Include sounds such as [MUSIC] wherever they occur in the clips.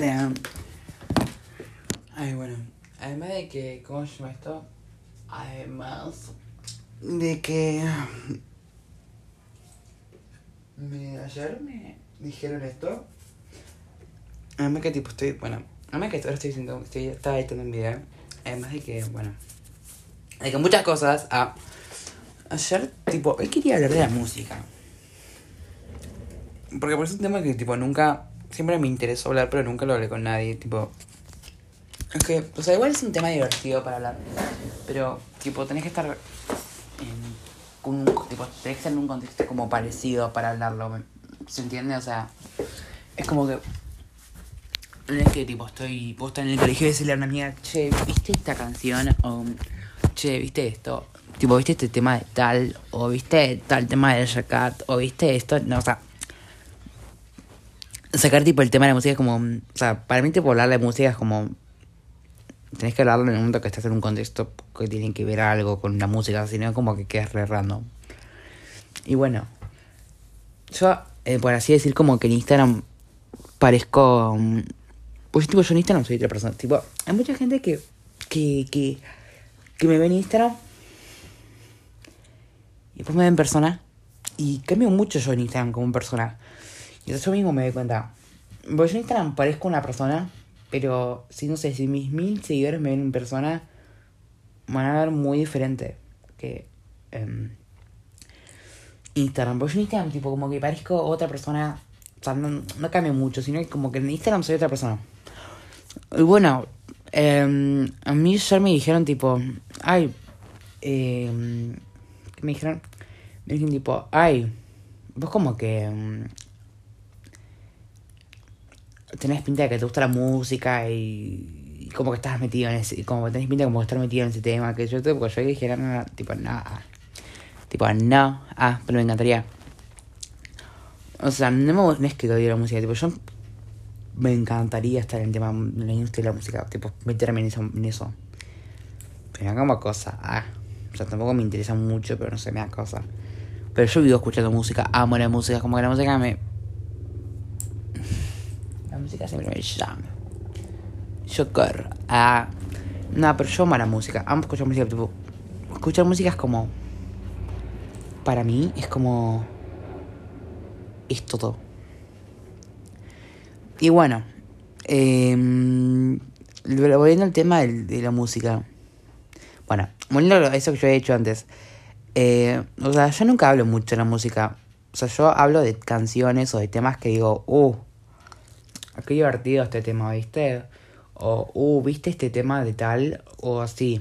Hola. Ay, bueno. Además de que, ¿cómo se llama esto? Además de que... Me, ayer me dijeron esto. Además que tipo estoy, bueno, además que ahora estoy diciendo, estoy, estaba editando un video. Además de que, bueno, de que muchas cosas. Ah, ayer, tipo, hoy quería hablar de la música. Porque por eso es un tema que, tipo, nunca, siempre me interesó hablar, pero nunca lo hablé con nadie, tipo. Es que, o sea, igual es un tema divertido para hablar. Pero, tipo, tenés que estar en un, tipo, tenés que estar en un contexto como parecido para hablarlo. ¿Se entiende? O sea, es como que. No es que, tipo, estoy puesta en el colegio y decirle a una amiga, che, ¿viste esta canción? O, che, ¿viste esto? Tipo, ¿viste este tema de tal? O, ¿viste tal tema de Jacat? O, ¿viste esto? No, o sea, sacar tipo el tema de la música es como. O sea, para mí, tipo, hablar de música es como. Tenés que hablarlo en el momento que estás en un contexto que tiene que ver algo con la música, sino como que quedas re random. Y bueno, yo, eh, por así decir, como que en Instagram parezco. mm, Pues tipo, yo en Instagram soy otra persona. Tipo, hay mucha gente que. que. que. que me ve en Instagram. Y después me ve en persona. Y cambio mucho yo en Instagram como persona. Y yo mismo me doy cuenta. Pues yo en Instagram parezco una persona, pero si no sé, si mis mil seguidores me ven en persona, van a ver muy diferente que en Instagram. Pues yo en Instagram, tipo, como que parezco otra persona. O sea, no, no cambio mucho, sino que como que en Instagram soy otra persona. Y bueno, eh, a mí ayer me dijeron, tipo, ay, eh, ¿qué me dijeron? Me dijeron, tipo, ay, vos como que. Tenés pinta de que te gusta la música y, y como que estás metido en ese, como que tenés pinta de como estar metido en ese tema, que yo tipo, yo dije, no, tipo, no, ah. tipo, no, ah, pero me encantaría. O sea, no, me, no es que odio la música, tipo, yo me encantaría estar en el tema de la industria de la música, tipo, meterme en eso. En eso. Pero me como cosa, ah, o sea, tampoco me interesa mucho, pero no sé, me da cosa. Pero yo vivo escuchando música, amo la música, como que la música me, música siempre me llama. Yo. Ah. No, pero yo amo la música. Amo escuchar música. Tipo, escuchar música es como. Para mí es como. Es todo. Y bueno. Eh, volviendo al tema de, la música. Bueno, volviendo a eso que yo he hecho antes. Eh, o sea, yo nunca hablo mucho de la música. O sea, yo hablo de canciones o de temas que digo, uh, qué divertido este tema, ¿viste? O, uh, ¿viste este tema de tal? O así.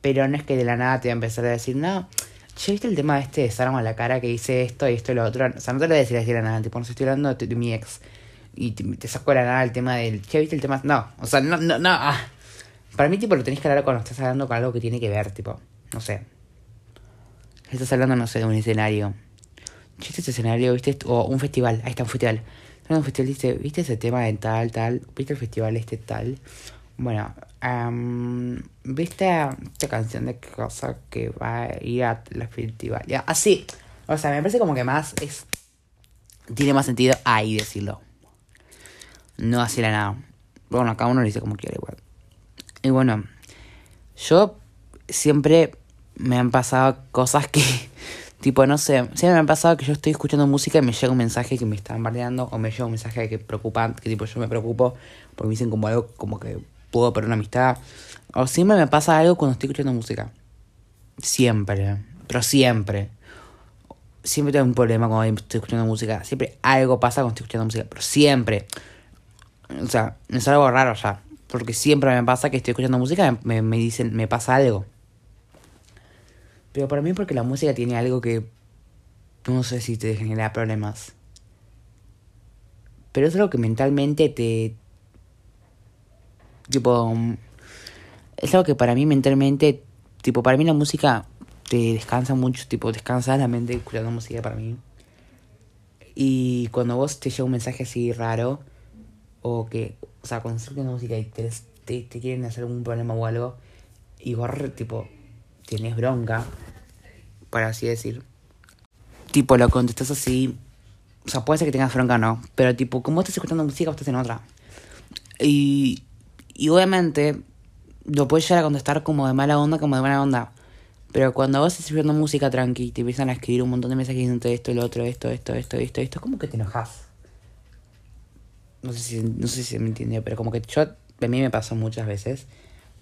Pero no es que de la nada te va a empezar a decir, no, che, ¿viste el tema de este de Sarma a la cara que dice esto y esto y lo otro? O sea, no te lo voy a decir así de la nada, tipo, no estoy hablando de, mi ex. Y te, te saco de la nada el tema del, che, ¿viste el tema? No, o sea, no, no, no, ah. Para mí, tipo, lo tenés que hablar cuando estás hablando con algo que tiene que ver, tipo, no sé. Estás hablando, no sé, de un escenario. Che, este escenario, ¿viste? O un festival, ahí está un festival. En festival, ¿viste ese tema de tal, tal? ¿Viste el festival este tal? Bueno, am, ¿viste esta canción de cosa que va a ir a la festival? Así. O sea, me parece como que más es. Tiene más sentido ahí decirlo. No así la nada. Bueno, cada uno lo dice como quiere igual. Y bueno, yo siempre me han pasado cosas que, tipo, no sé, siempre me han pasado que yo estoy escuchando música y me llega un mensaje que me están bardeando o me llega un mensaje que preocupan, que tipo yo me preocupo porque me dicen como algo como que puedo perder una amistad. O siempre me pasa algo cuando estoy escuchando música. Siempre, pero siempre. Siempre tengo un problema cuando estoy escuchando música. Siempre algo pasa cuando estoy escuchando música, pero siempre. O sea, es algo raro ya. Porque siempre me pasa que estoy escuchando música me, me dicen, me pasa algo. Pero para mí porque la música tiene algo que no sé si te genera problemas. Pero es algo que mentalmente te... Tipo... Es algo que para mí mentalmente... Tipo, para mí la música te descansa mucho. Tipo, descansas la mente escuchando música para mí. Y cuando vos te llega un mensaje así raro... O que... O sea, cuando estás música y te, te, te quieren hacer algún problema o algo... Y vos, tipo... Tienes bronca para así decir. Tipo, lo contestas así. O sea, puede ser que tengas bronca o no. Pero, tipo, como estás escuchando música o estás en otra. Y, y obviamente lo puedes llegar a contestar como de mala onda, como de buena onda. Pero cuando vas escribiendo música tranqui te empiezan a escribir un montón de mensajes diciendo esto, lo otro, esto, esto, esto, esto, esto, es como que te enojas. No sé si, no sé si me entiende, pero como que yo, a mí me pasó muchas veces,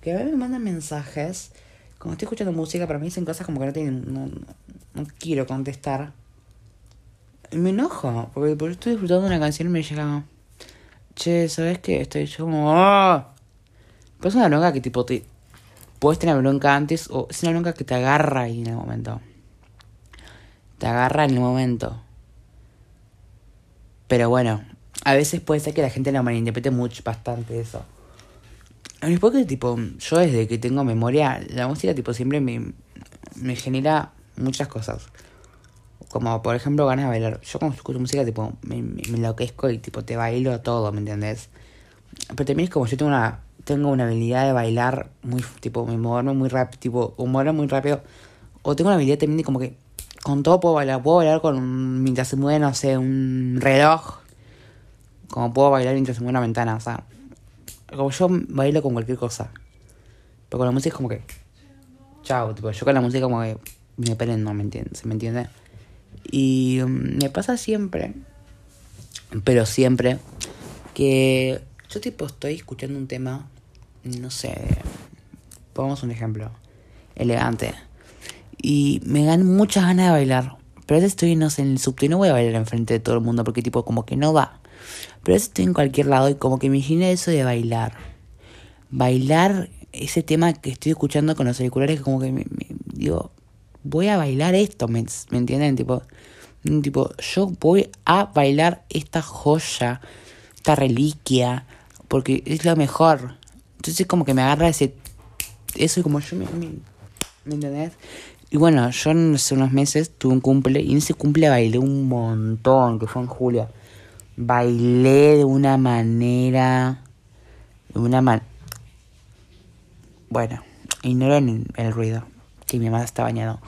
que a veces me mandan mensajes, como estoy escuchando música, pero me dicen cosas como que no tienen, no, quiero contestar. Me enojo, porque, porque estoy disfrutando de una canción y me llega, che, ¿sabes qué? Estoy yo como, ¡oh! Pero es una bronca que tipo te... Puedes tener bronca antes o es una bronca que te agarra ahí en el momento. Te agarra en el momento. Pero bueno, a veces puede ser que la gente lo malinterprete mucho, bastante eso. A mí porque tipo, yo desde que tengo memoria, la música tipo siempre me, me genera muchas cosas. Como por ejemplo ganas de bailar. Yo cuando escucho música tipo me, me, me enloquezco y tipo te bailo todo, ¿me entiendes? Pero también es como yo tengo una tengo una habilidad de bailar muy, tipo, me muevo muy rápido, tipo, humor muy rápido. O tengo una habilidad también de como que con todo puedo bailar. Puedo bailar con, mientras se mueve, no sé, un reloj. Como puedo bailar mientras se mueve una ventana, o sea. Como yo bailo con cualquier cosa. Pero con la música es como que... Chao, tipo, yo con la música como que me prendo, ¿me entiendes? ¿Se me entiende? Y um, me pasa siempre, pero siempre, que yo tipo estoy escuchando un tema, no sé, pongamos un ejemplo, elegante. Y me dan muchas ganas de bailar. Pero a veces estoy, no sé, en el subte y no voy a bailar enfrente de todo el mundo porque tipo como que no va. Pero veces estoy en cualquier lado y como que me genera eso de bailar. Bailar ese tema que estoy escuchando con los auriculares como que me, digo, voy a bailar esto, ¿me, ¿me entienden? Tipo, tipo, yo voy a bailar esta joya, esta reliquia, porque es lo mejor. Entonces como que me agarra ese... Eso y como yo me... ¿Me, ¿me entendés? Y bueno, yo hace unos meses tuve un cumple y en ese cumple bailé un montón, que fue en julio. Bailé de una manera... De una manera... Bueno, ignoren el ruido, que mi mamá está bañado.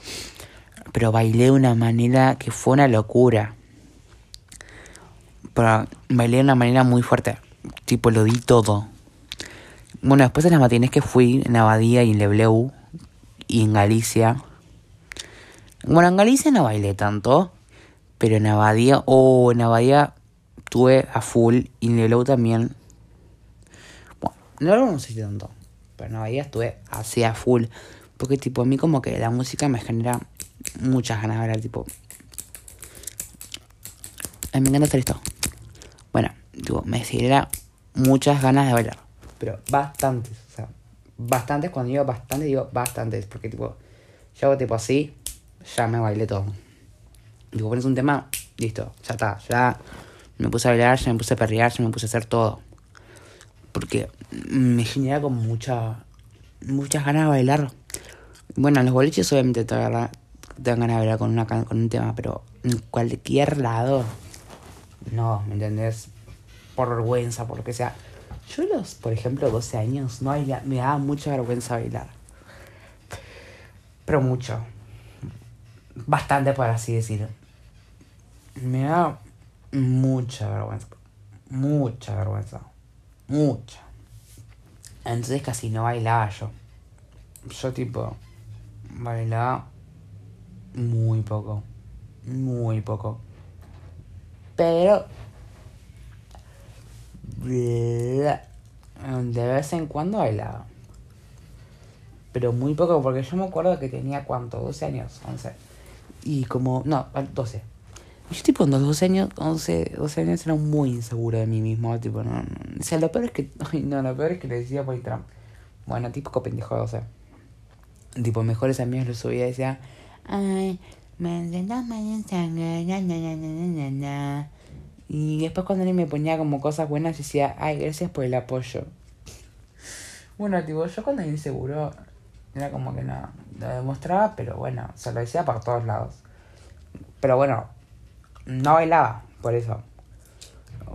Pero bailé de una manera que fue una locura. Pero bailé de una manera muy fuerte tipo lo di todo. Bueno, después de las matines que fui en Abadía y en Lebleu y en Galicia. Bueno, en Galicia no bailé tanto, pero en Abadía, oh, en Abadía tuve a full y en Lebleu también. Bueno, no lo sé tanto, pero en Abadía estuve así a full. Porque tipo a mí como que la música me genera muchas ganas de bailar, tipo... A me encanta hacer esto. Bueno, digo, me genera muchas ganas de bailar. Pero bastantes, o sea, bastantes, cuando digo bastantes, digo bastantes. Porque tipo, yo hago tipo así, ya me bailé todo. Digo, pones un tema, listo, ya está, ya me puse a bailar, ya me puse a perrear, ya me puse a hacer todo. Porque me genera como mucha, muchas ganas de bailar. Bueno, los boliches obviamente te, dan ganas de bailar con, una, con un tema, pero en cualquier lado, no, ¿me entendés? por vergüenza, por lo que sea. Yo los, por ejemplo, 12 años, no me daba mucha vergüenza bailar. Pero mucho. Bastante, por así decirlo. Me da mucha vergüenza. Mucha vergüenza. Mucha. Entonces casi no bailaba yo. Yo tipo bailaba muy poco. Muy poco. Pero de vez en cuando bailaba. Pero muy poco, porque yo me acuerdo que tenía cuánto, 12 años, 11. Y como, no, 12. Yo tipo en los 12 años, 11, 12 años era muy inseguro de mí mismo. Tipo, no, O sea, lo peor es que, [LAUGHS] no, lo peor es que le decía por Instagram. Bueno, tipo pendejo, o sea. Tipo, mejores amigos lo subía y decía, ay, me y después cuando él me ponía como cosas buenas, decía, ay, gracias por el apoyo. [LAUGHS] Bueno, tipo, yo cuando era inseguro, era como que no, lo demostraba, pero bueno, se lo decía por todos lados. Pero bueno, no bailaba, por eso.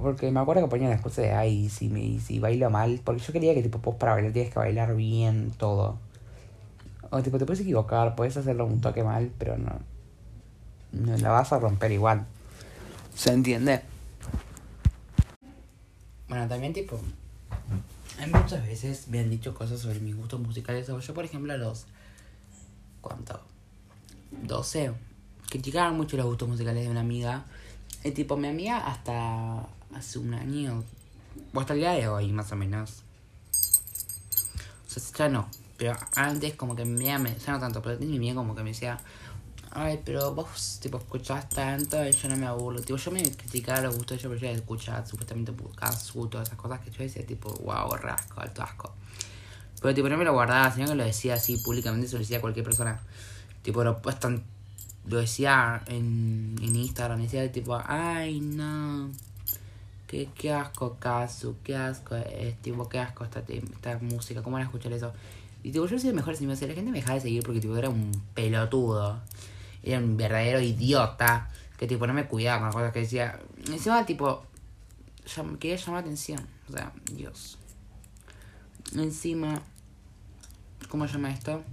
Porque me acuerdo que ponía la excusa de, ay, si, me, si bailo mal, porque yo quería que tipo, vos para bailar tienes que bailar bien todo. O tipo, te puedes equivocar, puedes hacerlo un toque mal, pero no, no la vas a romper igual. ¿Se entiende? Bueno, también tipo, Hay muchas veces me han dicho cosas sobre mis gustos musicales. Yo, por ejemplo, a los. ¿Cuánto? 12. Criticaban mucho los gustos musicales de una amiga. Y tipo, mi amiga hasta hace un año. O hasta el día de hoy, más o menos. O sea, ya no. Pero antes, como que me. Ya no tanto, pero mi amiga como que me decía ay, pero vos, tipo, escuchás tanto y yo no me aburro. Tipo, yo me criticaba los gustos de ella, pero ella escuchaba supuestamente su todas esas cosas que yo decía, tipo, wow, rasco, alto asco. Pero, tipo, no me lo guardaba, sino que lo decía así públicamente, se lo decía a cualquier persona. Tipo, lo, pues, tan, lo decía en, en Instagram, decía, tipo, ay, no. Qué, qué asco, Kazu, qué asco, es, tipo, qué asco esta, esta música, ¿cómo van a escuchar eso? Y tipo, yo soy el mejor si me la gente me dejaba de seguir porque tipo era un pelotudo era un verdadero idiota que tipo no me cuidaba con las cosas que decía. Encima tipo quería llamar la atención. O sea, Dios. Encima, ¿cómo llama esto?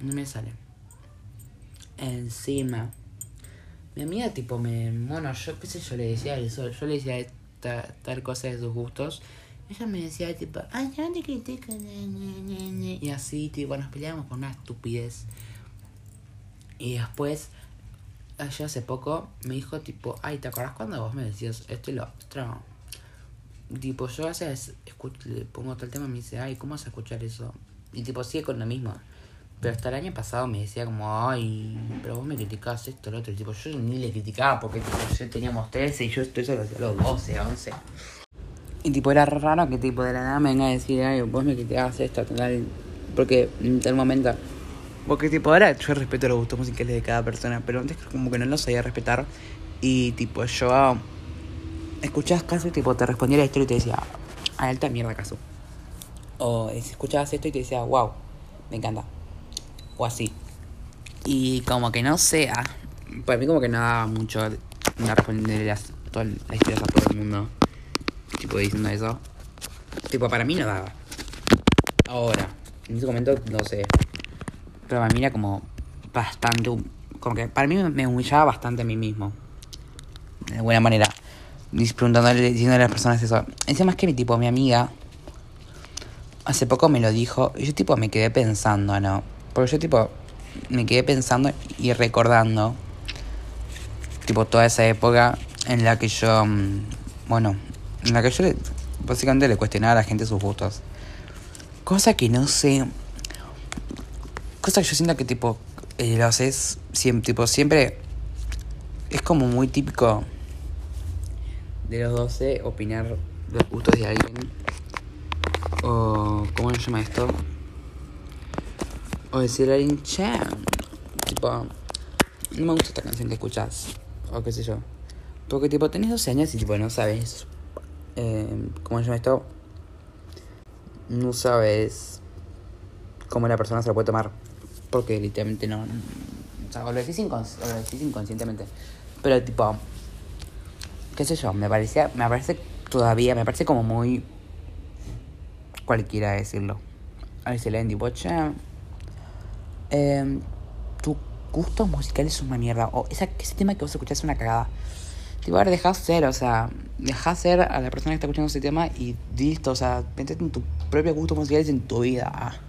No me sale. Encima. Mi amiga tipo me... Bueno, yo qué sé, yo le decía eso. Yo le decía esta, tal cosa de sus gustos. Ella me decía tipo, ay, yo te critico. Y así, tipo, nos peleábamos por una estupidez. Y después, allá hace poco, me dijo tipo, ay, ¿te acordás cuando vos me decías esto y lo otro? Tipo, yo a veces le pongo el tema y me dice, ay, ¿cómo vas a escuchar eso? Y tipo, sigue con lo mismo. Pero hasta el año pasado me decía como, ay, pero vos me criticabas esto, lo otro. Y tipo, yo ni le criticaba porque tipo, yo teníamos 13 y yo estoy solo hacía los 12, 11. Y tipo, era raro que tipo de la nada me venga a decir, ay, vos me criticabas esto, tal. Porque en tal momento porque tipo ahora yo respeto los gustos musicales de cada persona, pero antes como que no los sabía respetar. Y tipo yo escuchabas caso y tipo te respondía la historia y te decía, a alta mierda caso. O escuchabas esto y te decía, wow, me encanta. O así. Y como que no sea, para mí como que no daba mucho no responder todas las historias a todo el mundo. Tipo diciendo eso. Tipo para mí no daba. Ahora, en ese momento no sé. Pero para mí era como bastante. Como que para mí me humillaba bastante a mí mismo. De buena manera. Preguntándole, diciéndole a las personas eso. Encima es que mi tipo, mi amiga. Hace poco me lo dijo. Y yo tipo me quedé pensando, ¿no? Porque yo tipo. Me quedé pensando y recordando. Tipo toda esa época en la que yo. Mm, bueno. En la que yo básicamente le cuestionaba a la gente sus gustos. Cosa que no sé Cosa que yo siento que tipo eh, lo haces siempre, tipo, siempre es como muy típico de los 12 opinar los gustos de alguien. O, ¿cómo se llama esto? O decirle a alguien, che, tipo, no me gusta esta canción que escuchas. O qué sé yo. Porque tipo, tenés 12 años y tipo, no sabes, eh, ¿cómo se llama esto? No sabes cómo la persona se lo puede tomar porque literalmente no. O sea, lo decís, inconscientemente. Pero tipo. ¿Qué sé yo? Me parecía. Me parece todavía. Me parece como muy. Cualquiera decirlo. A ver si leen tipo, che. Eh, tu gusto musical es una mierda. O esa, ese tema que vos escuchás es una cagada. Tipo, a ver, dejá ser, o sea, dejá ser a la persona que está escuchando ese tema y listo, o sea, métete en tu propio gusto musical en tu vida.